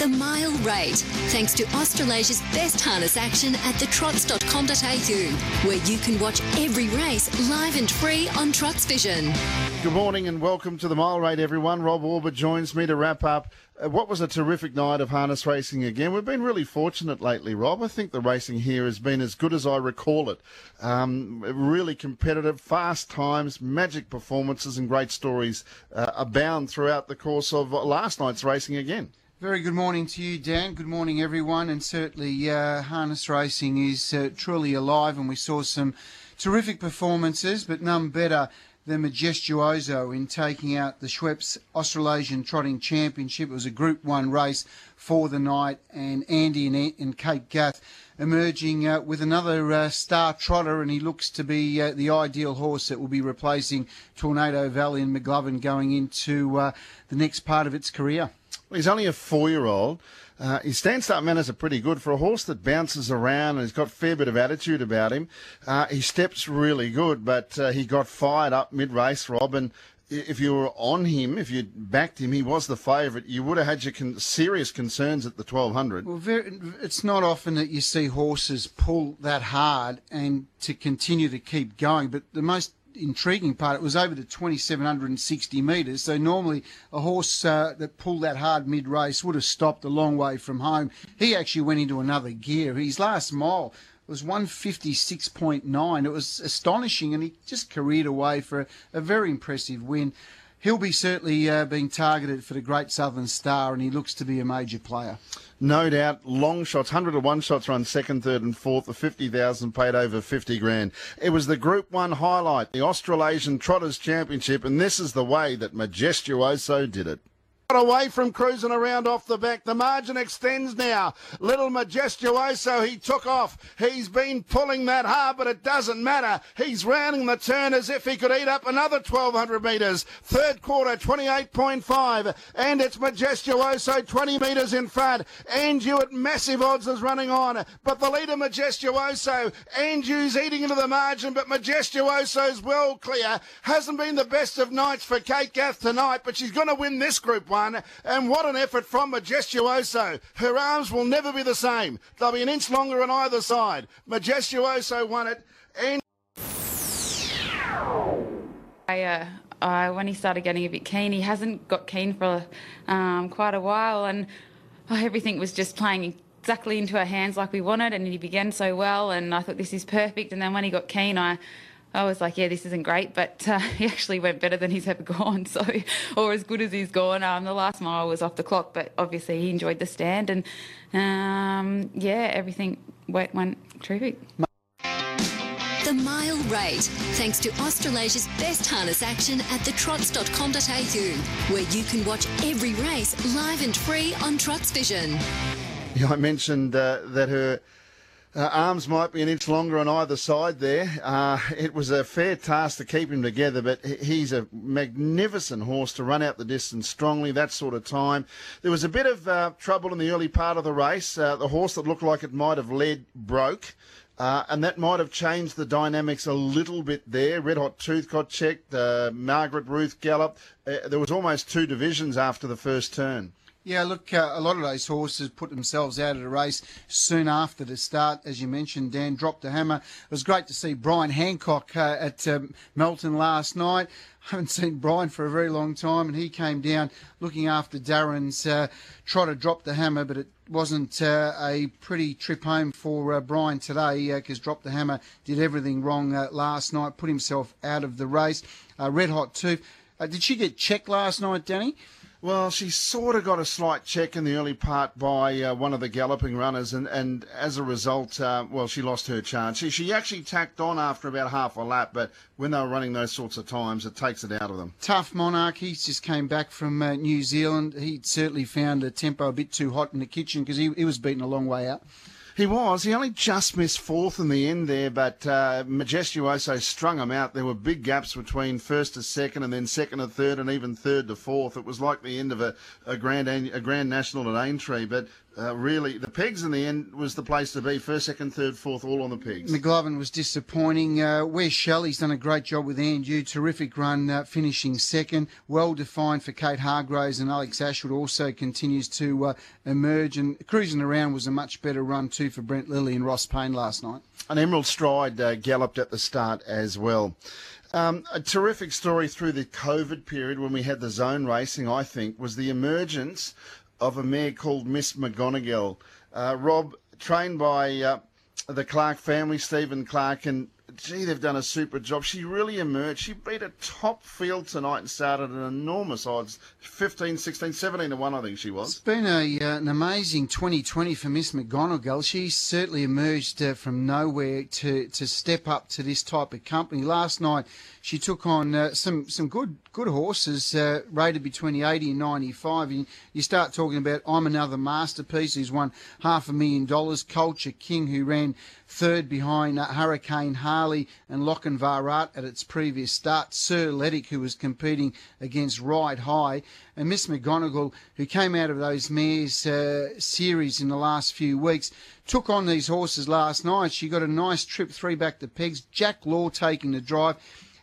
The mile rate, thanks to Australasia's best harness action at thetrots.com.au, where you can watch every race live and free on Trots Vision. Good morning and welcome to the mile rate, everyone. Rob Auber joins me to wrap up uh, what was a terrific night of harness racing again. We've been really fortunate lately, Rob. I think the racing here has been as good as I recall it. Um, really competitive, fast times, magic performances, and great stories uh, abound throughout the course of last night's racing again. Very good morning to you, Dan. Good morning, everyone. And certainly, uh, harness racing is uh, truly alive, and we saw some terrific performances, but none better than Majestuoso in taking out the Schweppes Australasian Trotting Championship. It was a Group 1 race for the night, and Andy and, and Kate Gath emerging uh, with another uh, star trotter, and he looks to be uh, the ideal horse that will be replacing Tornado Valley and McLovin going into uh, the next part of its career. Well, he's only a four-year-old. Uh, his stand-start manners are pretty good for a horse that bounces around and he's got a fair bit of attitude about him. Uh, his steps really good, but uh, he got fired up mid-race, Rob, and if you were on him, if you backed him, he was the favourite. You would have had your con- serious concerns at the 1200. Well, very, it's not often that you see horses pull that hard and to continue to keep going. But the most intriguing part, it was over to 2,760 metres. So normally a horse uh, that pulled that hard mid race would have stopped a long way from home. He actually went into another gear. His last mile was 156.9. It was astonishing, and he just careered away for a, a very impressive win. He'll be certainly uh, being targeted for the Great Southern Star, and he looks to be a major player. No doubt, long shots, 100 to 1 shots run second, third, and fourth. The 50,000 paid over 50 grand. It was the Group 1 highlight, the Australasian Trotters Championship, and this is the way that Majestuoso did it away from cruising around off the back. The margin extends now. Little Majestuoso, he took off. He's been pulling that hard, but it doesn't matter. He's rounding the turn as if he could eat up another 1200 metres. Third quarter, 28.5. And it's Majestuoso 20 metres in front. Andrew at massive odds is running on. But the leader, Majestuoso, Andrew's eating into the margin, but Majestuoso's well clear. Hasn't been the best of nights for Kate Gath tonight, but she's going to win this group one one. And what an effort from Majestuoso. Her arms will never be the same. They'll be an inch longer on either side. Majestuoso won it. And I, uh, when he started getting a bit keen, he hasn't got keen for um, quite a while, and oh, everything was just playing exactly into our hands like we wanted, and he began so well, and I thought this is perfect. And then when he got keen, I I was like, yeah, this isn't great, but uh, he actually went better than he's ever gone, so or as good as he's gone. Um, the last mile was off the clock, but obviously he enjoyed the stand, and um, yeah, everything went, went terrific. The mile rate, thanks to Australasia's best harness action at thetrots.com.au, where you can watch every race live and free on Trots Vision. Yeah, I mentioned uh, that her uh, arms might be an inch longer on either side there. Uh, it was a fair task to keep him together, but he's a magnificent horse to run out the distance strongly, that sort of time. There was a bit of uh, trouble in the early part of the race. Uh, the horse that looked like it might have led broke. Uh, and that might have changed the dynamics a little bit there. Red Hot Tooth got checked. Uh, Margaret Ruth galloped. there was almost two divisions after the first turn. Yeah, look, uh, a lot of those horses put themselves out of the race soon after the start. As you mentioned, Dan dropped the hammer. It was great to see Brian Hancock uh, at um, Melton last night. I haven't seen Brian for a very long time, and he came down looking after Darren's uh, try to drop the hammer, but it wasn't uh, a pretty trip home for uh, Brian today because uh, Drop the Hammer did everything wrong uh, last night, put himself out of the race. Uh, Red Hot Tooth. did she get checked last night, Danny? Well, she sort of got a slight check in the early part by uh, one of the galloping runners, and, and as a result, uh, well, she lost her chance. She, she actually tacked on after about half a lap, but when they were running those sorts of times, it takes it out of them. Tough Monarch, he just came back from uh, New Zealand. He certainly found the tempo a bit too hot in the kitchen because he, he was beaten a long way out. He was. He only just missed fourth in the end there, but uh, Majestuoso strung him out. There were big gaps between first to second, and then second to third, and even third to fourth. It was like the end of a, a grand a grand national at Aintree. But uh, really, the pegs in the end was the place to be. First, second, third, fourth, all on the pegs. McLovin was disappointing. Uh, where's Shelley's done a great job with Andrew. Terrific run, uh, finishing second. Well defined for Kate Hargroves and Alex Ashwood also continues to uh, emerge. And cruising around was a much better run too for Brent Lilley and Ross Payne last night. And Emerald Stride uh, galloped at the start as well. Um, a terrific story through the COVID period when we had the zone racing, I think, was the emergence of a mare called Miss McGonigal. Uh, Rob, trained by uh, the Clark family, Stephen Clark, and gee, they've done a super job. She really emerged. She beat a top field tonight and started an enormous odds 15, 16, 17 to 1, I think she was. It's been a, uh, an amazing 2020 for Miss McGonigal. She certainly emerged uh, from nowhere to, to step up to this type of company. Last night, she took on uh, some some good good horses uh, rated between the 80 and 95. You, you start talking about I'm Another Masterpiece, who's won half a million dollars. Culture King, who ran third behind uh, Hurricane Harley and Lochinvar at its previous start. Sir Ledick, who was competing against Ride High. And Miss McGonigal, who came out of those mares uh, series in the last few weeks, took on these horses last night. She got a nice trip, three back to pegs. Jack Law taking the drive.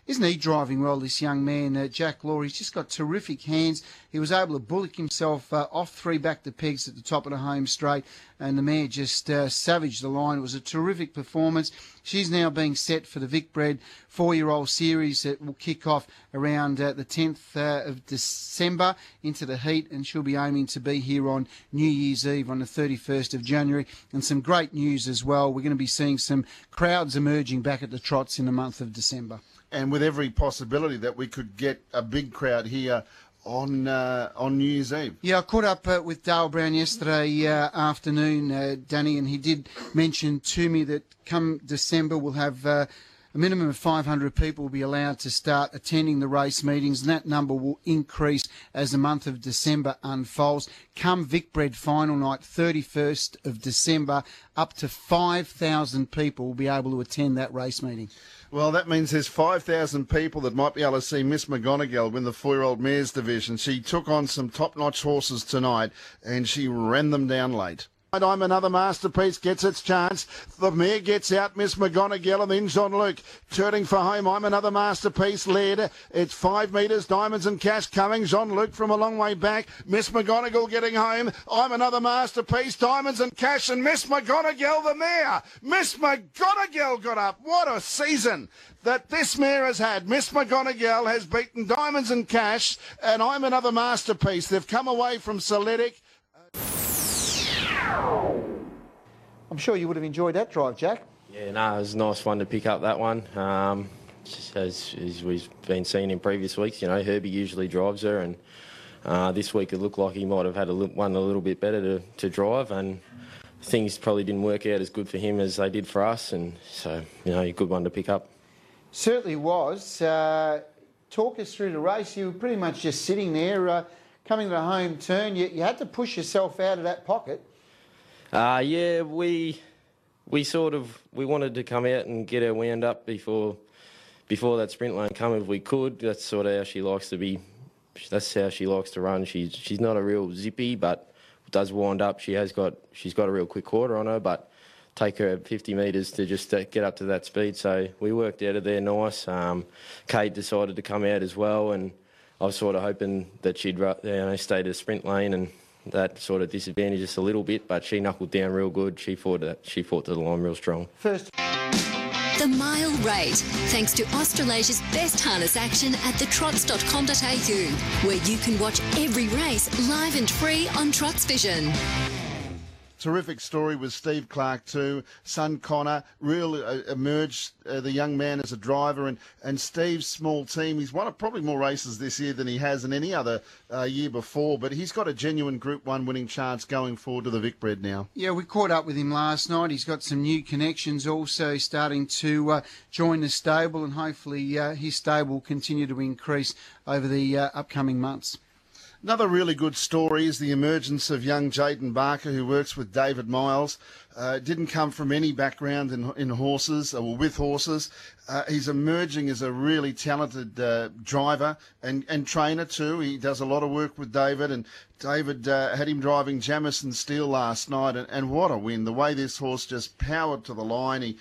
Isn't he driving well, this young man, uh, Jack Law? He's just got terrific hands. He was able to bullock himself uh, off three back to pegs at the top of the home straight, and the mare just uh, savaged the line. It was a terrific performance. She's now being set for the Vic Bred four-year-old series that will kick off around uh, the 10th uh, of December into the heat, and she'll be aiming to be here on New Year's Eve on the 31st of January. And some great news as well. We're going to be seeing some crowds emerging back at the trots in the month of December and with every possibility that we could get a big crowd here on uh, on New Year's Eve. Yeah, I caught up uh, with Dale Brown yesterday uh, afternoon, uh, Danny, and he did mention to me that come December we'll have uh, a minimum of 500 people will be allowed to start attending the race meetings, and that number will increase as the month of December unfolds. Come Vicbred final night, 31st of December, up to 5,000 people will be able to attend that race meeting. Well, that means there's 5,000 people that might be able to see Miss McGonigal win the four-year-old mares division. She took on some top-notch horses tonight, and she ran them down late. I'm another masterpiece gets its chance. The mare gets out, Miss McGonigal, and then Jean Luc turning for home. I'm another masterpiece led. It's five metres, diamonds and cash coming. Jean Luc from a long way back. Miss McGonigal getting home. I'm another masterpiece, diamonds and cash, and Miss McGonigal, the mare. Miss McGonigal got up. What a season that this mare has had. Miss McGonigal has beaten diamonds and cash, and I'm another masterpiece. They've come away from Soletic. I'm sure you would have enjoyed that drive, Jack. Yeah, no, it was a nice one to pick up that one. Um, as, as, we've been seeing in previous weeks, you know, Herbie usually drives her, and uh, this week it looked like he might have had a one a little bit better to, to drive, and things probably didn't work out as good for him as they did for us, and so, you know, a good one to pick up. Certainly was. Uh, talk us through the race. You were pretty much just sitting there, uh, coming to the home turn. You, you had to push yourself out of that pocket. Uh, yeah, we we sort of we wanted to come out and get her wound up before before that sprint lane come if we could. That's sort of how she likes to be. That's how she likes to run. She's she's not a real zippy, but does wind up. She has got she's got a real quick quarter on her, but take her 50 metres to just uh, get up to that speed. So we worked out of there nice. Um, Kate decided to come out as well, and I was sort of hoping that she'd you know, stay to sprint lane and that sort of disadvantaged us a little bit, but she knuckled down real good. She fought that. She fought to the line real strong. First. The Mile Rate, thanks to Australasia's best harness action at thetrots.com.au, where you can watch every race live and free on Trots Vision terrific story with Steve Clark too. Son Connor really uh, emerged uh, the young man as a driver, and and Steve's small team. He's won probably more races this year than he has in any other uh, year before. But he's got a genuine Group One winning chance going forward to the Vicbred now. Yeah, we caught up with him last night. He's got some new connections also starting to uh, join the stable, and hopefully uh, his stable will continue to increase over the uh, upcoming months. Another really good story is the emergence of young Jaden Barker, who works with David Miles. Uh, didn't come from any background in, in horses or with horses. Uh, he's emerging as a really talented uh, driver and, and trainer too. He does a lot of work with David, and David uh, had him driving Jamison Steel last night, and, and what a win! The way this horse just powered to the line. He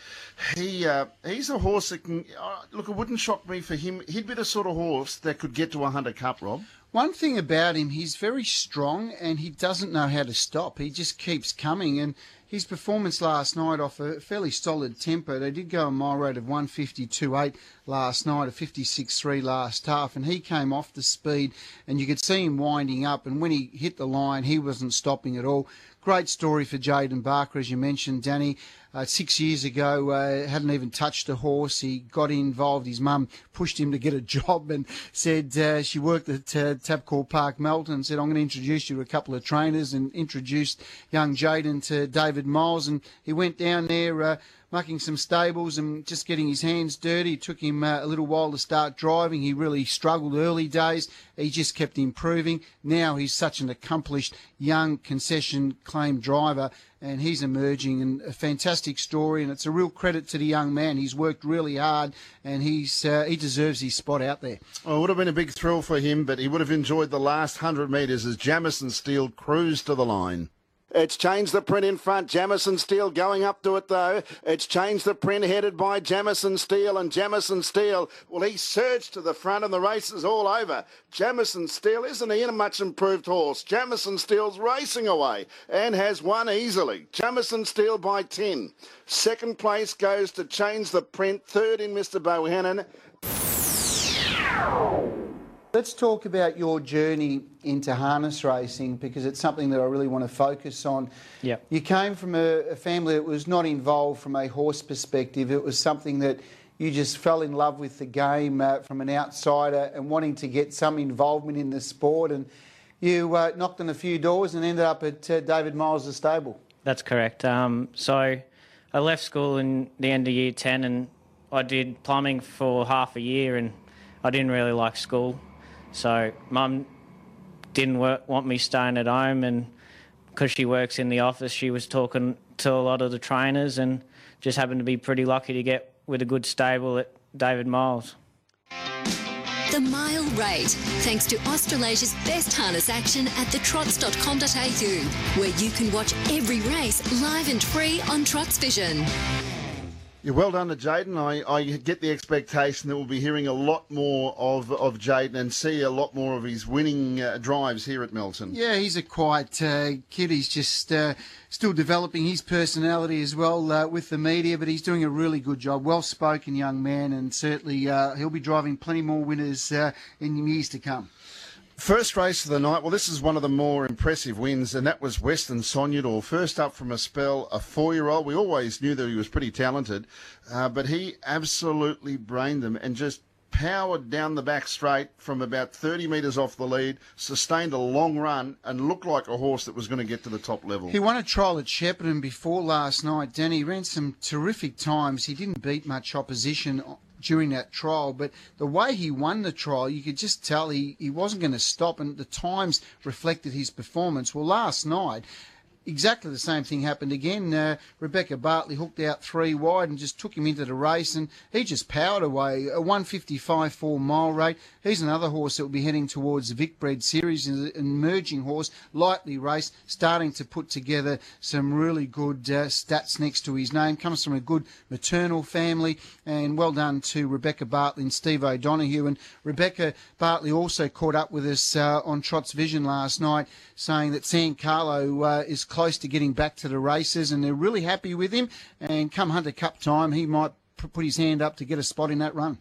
he uh, he's a horse that can uh, look. It wouldn't shock me for him. He'd be the sort of horse that could get to a Hunter Cup, Rob. One thing about him, he's very strong and he doesn't know how to stop. He just keeps coming. And his performance last night off a fairly solid tempo, they did go a mile rate of 152.8 last night, a 56.3 last half, and he came off the speed and you could see him winding up. And when he hit the line, he wasn't stopping at all. Great story for Jaden Barker, as you mentioned, Danny. Uh, six years ago, uh, hadn't even touched a horse. He got involved. His mum pushed him to get a job and said uh, she worked at uh, Tabcorp Park, Melton. Said I'm going to introduce you to a couple of trainers and introduced young Jaden to David Miles. And he went down there uh, mucking some stables and just getting his hands dirty. It took him uh, a little while to start driving. He really struggled early days. He just kept improving. Now he's such an accomplished young concession claim driver and he's emerging and a fantastic story and it's a real credit to the young man. He's worked really hard and he's uh, he deserves his spot out there. It would have been a big thrill for him, but he would have enjoyed the last 100 metres as Jamison steele cruised to the line. It's changed the print in front. Jamison Steel going up to it though. It's changed the print headed by Jamison Steel and Jamison Steel. Well, he surged to the front and the race is all over. Jamison Steel isn't he in a much improved horse? Jamison Steel's racing away and has won easily. Jamison Steel by 10. Second place goes to change the print. Third in Mr. Bohannon. Let's talk about your journey into harness racing because it's something that I really want to focus on. Yep. You came from a, a family that was not involved from a horse perspective. It was something that you just fell in love with the game uh, from an outsider and wanting to get some involvement in the sport. And you uh, knocked on a few doors and ended up at uh, David Miles' stable. That's correct. Um, so I left school in the end of year 10 and I did plumbing for half a year and I didn't really like school. So mum didn't work, want me staying at home, and because she works in the office, she was talking to a lot of the trainers, and just happened to be pretty lucky to get with a good stable at David Miles. The Mile Rate, thanks to Australasia's best harness action at thetrots.com.au, where you can watch every race live and free on Trots Vision. Yeah, well done to Jaden. I, I get the expectation that we'll be hearing a lot more of, of Jaden and see a lot more of his winning uh, drives here at Melton. Yeah, he's a quiet uh, kid. He's just uh, still developing his personality as well uh, with the media, but he's doing a really good job. Well spoken young man, and certainly uh, he'll be driving plenty more winners uh, in years to come. First race of the night. Well, this is one of the more impressive wins, and that was Western Sonyador. First up from a spell, a four-year-old. We always knew that he was pretty talented, uh, but he absolutely brained them and just powered down the back straight from about 30 metres off the lead, sustained a long run, and looked like a horse that was going to get to the top level. He won a trial at Shepparton before last night. Danny ran some terrific times. He didn't beat much opposition during that trial. But the way he won the trial, you could just tell he, he wasn't going to stop, and the times reflected his performance. Well, last night, exactly the same thing happened again. Uh, Rebecca Bartley hooked out three wide and just took him into the race, and he just powered away. A 155 four mile rate. He's another horse that will be heading towards the Vicbred Series, an emerging horse, lightly raced, starting to put together some really good uh, stats next to his name. Comes from a good maternal family, and well done to Rebecca Bartley and Steve O'Donoghue. And Rebecca Bartley also caught up with us uh, on Trot's Vision last night, saying that San Carlo uh, is close to getting back to the races, and they're really happy with him. And come Hunter Cup time, he might put his hand up to get a spot in that run.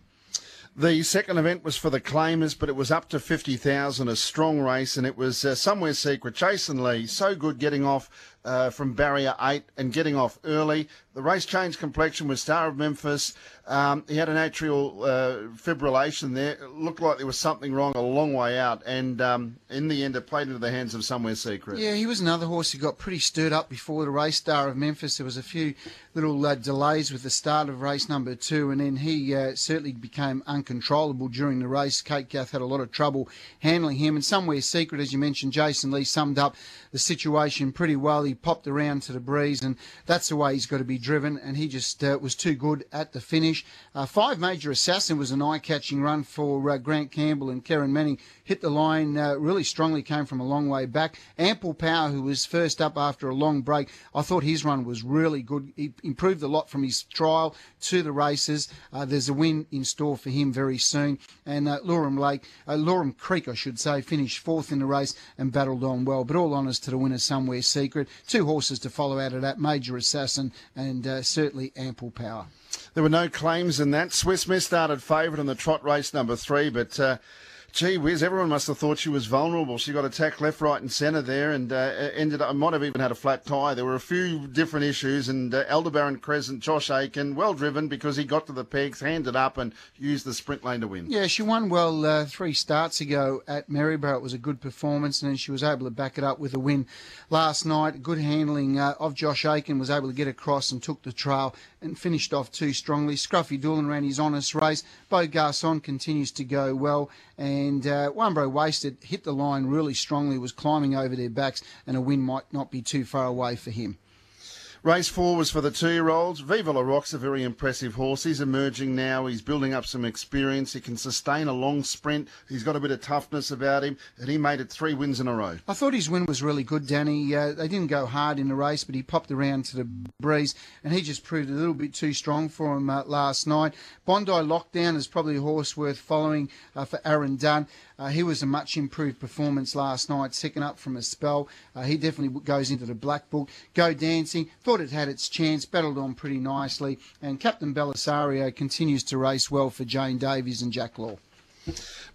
The second event was for the claimers, but it was up to 50,000, a strong race, and it was uh, somewhere secret. Jason Lee, so good getting off uh, from barrier eight and getting off early. The race changed complexion with Star of Memphis. Um, he had an atrial uh, fibrillation there. It looked like there was something wrong a long way out, and um, in the end, it played into the hands of Somewhere Secret. Yeah, he was another horse who got pretty stirred up before the race. Star of Memphis. There was a few little uh, delays with the start of race number two, and then he uh, certainly became uncontrollable during the race. Kate Gath had a lot of trouble handling him, and Somewhere Secret, as you mentioned, Jason Lee summed up the situation pretty well. He popped around to the breeze, and that's the way he's got to be driven, and he just uh, was too good at the finish. Uh, five Major Assassin was an eye-catching run for uh, Grant Campbell and Karen Manning. Hit the line uh, really strongly, came from a long way back. Ample Power, who was first up after a long break, I thought his run was really good. He improved a lot from his trial to the races. Uh, there's a win in store for him very soon. And uh, Lake, uh, Loram Creek, I should say, finished fourth in the race and battled on well. But all honours to the winner, Somewhere Secret. Two horses to follow out of that, Major Assassin and uh, certainly Ample Power. There were no claims in that. Swiss Miss started favourite in the trot race number three, but uh, gee whiz, everyone must have thought she was vulnerable. She got attacked left, right, and centre there, and uh, ended up. Might have even had a flat tyre. There were a few different issues, and uh, Aldebaran Crescent, Josh Aiken, well driven because he got to the pegs, handed up, and used the sprint lane to win. Yeah, she won well uh, three starts ago at Maryborough. It was a good performance, and then she was able to back it up with a win last night. Good handling uh, of Josh Aiken was able to get across and took the trail and finished off too strongly. Scruffy Doolan ran his honest race. Beau Garçon continues to go well, and uh, Wambro Wasted hit the line really strongly, was climbing over their backs, and a win might not be too far away for him. Race four was for the two-year-olds. Viva La Rock's a very impressive horse. He's emerging now. He's building up some experience. He can sustain a long sprint. He's got a bit of toughness about him, and he made it three wins in a row. I thought his win was really good, Danny. Uh, they didn't go hard in the race, but he popped around to the breeze, and he just proved a little bit too strong for him uh, last night. Bondi Lockdown is probably a horse worth following uh, for Aaron Dunn. Uh, he was a much improved performance last night, second up from a spell. Uh, he definitely goes into the black book. Go Dancing, thought it had its chance, battled on pretty nicely. And Captain Belisario continues to race well for Jane Davies and Jack Law.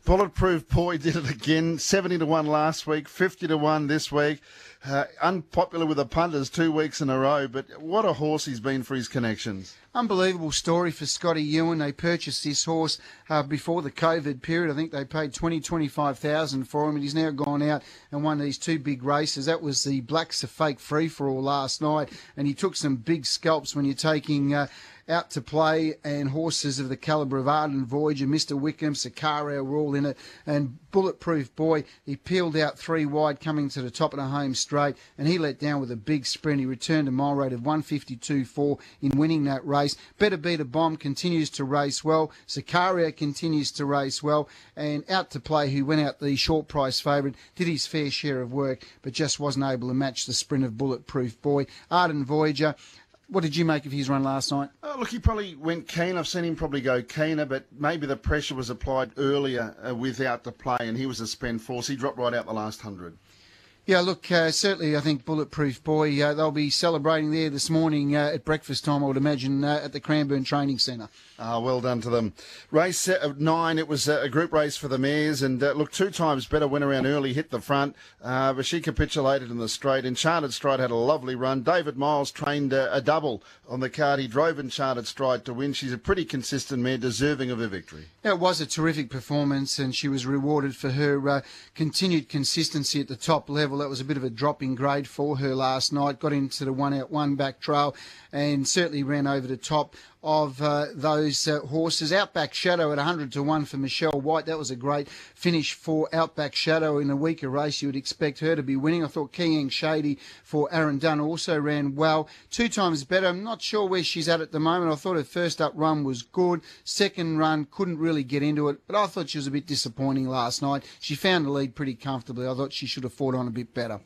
Bulletproof Boy did it again. 70 to 1 last week, 50 to 1 this week. Uh, unpopular with the punters two weeks in a row, but what a horse he's been for his connections. Unbelievable story for Scotty Ewan. They purchased this horse uh, before the COVID period. I think they paid 20, 25,000 for him, and he's now gone out and won these two big races. That was the Blacks Fake Free for All last night, and he took some big scalps when you're taking. Uh, out to play, and horses of the calibre of Ardent Voyager, Mr. Wickham, Sicario were all in it, and Bulletproof Boy, he peeled out three wide coming to the top of the home straight, and he let down with a big sprint. He returned a mile rate of 152.4 in winning that race. Better Beat a Bomb continues to race well. Sicario continues to race well, and out to play, who went out the short price favourite, did his fair share of work, but just wasn't able to match the sprint of Bulletproof Boy. Ardent Voyager, what did you make of his run last night? Oh, look, he probably went keen. I've seen him probably go keener, but maybe the pressure was applied earlier uh, without the play, and he was a spend force. He dropped right out the last hundred. Yeah, look, uh, certainly I think Bulletproof Boy, uh, they'll be celebrating there this morning uh, at breakfast time, I would imagine, uh, at the Cranbourne Training Centre. Ah, well done to them. Race nine, it was a group race for the mares, and uh, look, two times better went around early, hit the front, uh, but she capitulated in the straight. Enchanted Stride had a lovely run. David Miles trained uh, a double on the card. He drove Enchanted Stride to win. She's a pretty consistent mare, deserving of a victory. Yeah, it was a terrific performance, and she was rewarded for her uh, continued consistency at the top level. That was a bit of a drop in grade for her last night. Got into the one out, one back trail, and certainly ran over the top of uh, those uh, horses. Outback Shadow at 100 to 1 for Michelle White. That was a great finish for Outback Shadow in a weaker race. You would expect her to be winning. I thought Kiang Shady for Aaron Dunn also ran well. Two times better. I'm not sure where she's at at the moment. I thought her first up run was good. Second run couldn't really get into it, but I thought she was a bit disappointing last night. She found the lead pretty comfortably. I thought she should have fought on a bit better.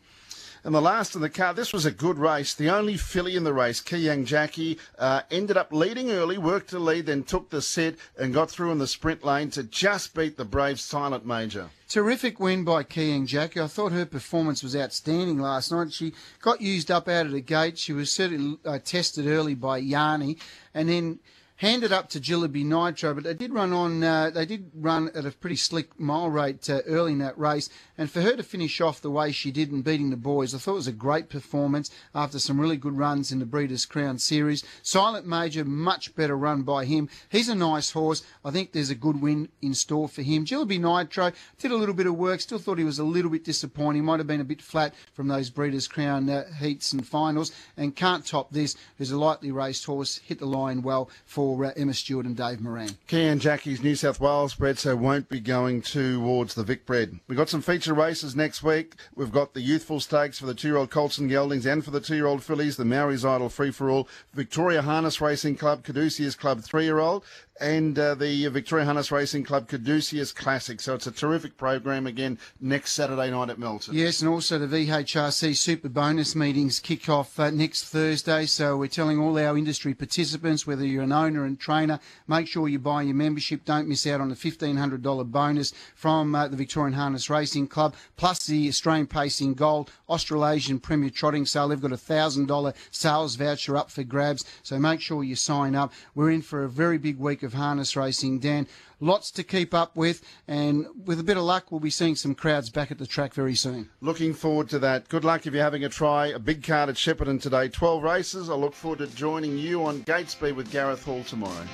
And the last in the car, this was a good race. The only filly in the race, Kiyang Jackie, uh, ended up leading early, worked to lead, then took the set and got through in the sprint lane to just beat the brave Silent Major. Terrific win by Kiyang Jackie. I thought her performance was outstanding last night. She got used up out of the gate. She was certainly uh, tested early by Yanni, and then handed up to Jilliby Nitro, but they did run on. Uh, they did run at a pretty slick mile rate uh, early in that race, And for her to finish off the way she did in beating the boys, I thought it was a great performance after some really good runs in the Breeders' Crown Series. Silent Major, much better run by him. He's a nice horse. I think there's a good win in store for him. Jilliby Nitro did a little bit of work. Still thought he was a little bit disappointing. Might have been a bit flat from those Breeders' Crown uh, heats and finals. And can't top this. There's a lightly raced horse. Hit the line well for uh, Emma Stewart and Dave Moran. Kian Jackie's New South Wales bred, so won't be going towards the Vic bred. We've got some races next week. We've got the youthful stakes for the two-year-old Colts and Geldings and for the two-year-old fillies, the Maori's Idol free-for-all, Victoria Harness Racing Club, Caduceus Club three-year-old, and uh, the Victoria Harness Racing Club Caduceus Classic. So it's a terrific program again next Saturday night at Melton. Yes, and also the VHRC Super Bonus meetings kick off uh, next Thursday. So we're telling all our industry participants, whether you're an owner and trainer, make sure you buy your membership. Don't miss out on the $1,500 bonus from uh, the Victorian Harness Racing Club, plus the Australian Pacing Gold Australasian Premier Trotting Sale. They've got a $1,000 sales voucher up for grabs. So make sure you sign up. We're in for a very big week of harness racing, Dan. Lots to keep up with, and with a bit of luck, we'll be seeing some crowds back at the track very soon. Looking forward to that. Good luck if you're having a try. A big card at Shepparton today. 12 races. I look forward to joining you on Gatesby with Gareth Hall tomorrow.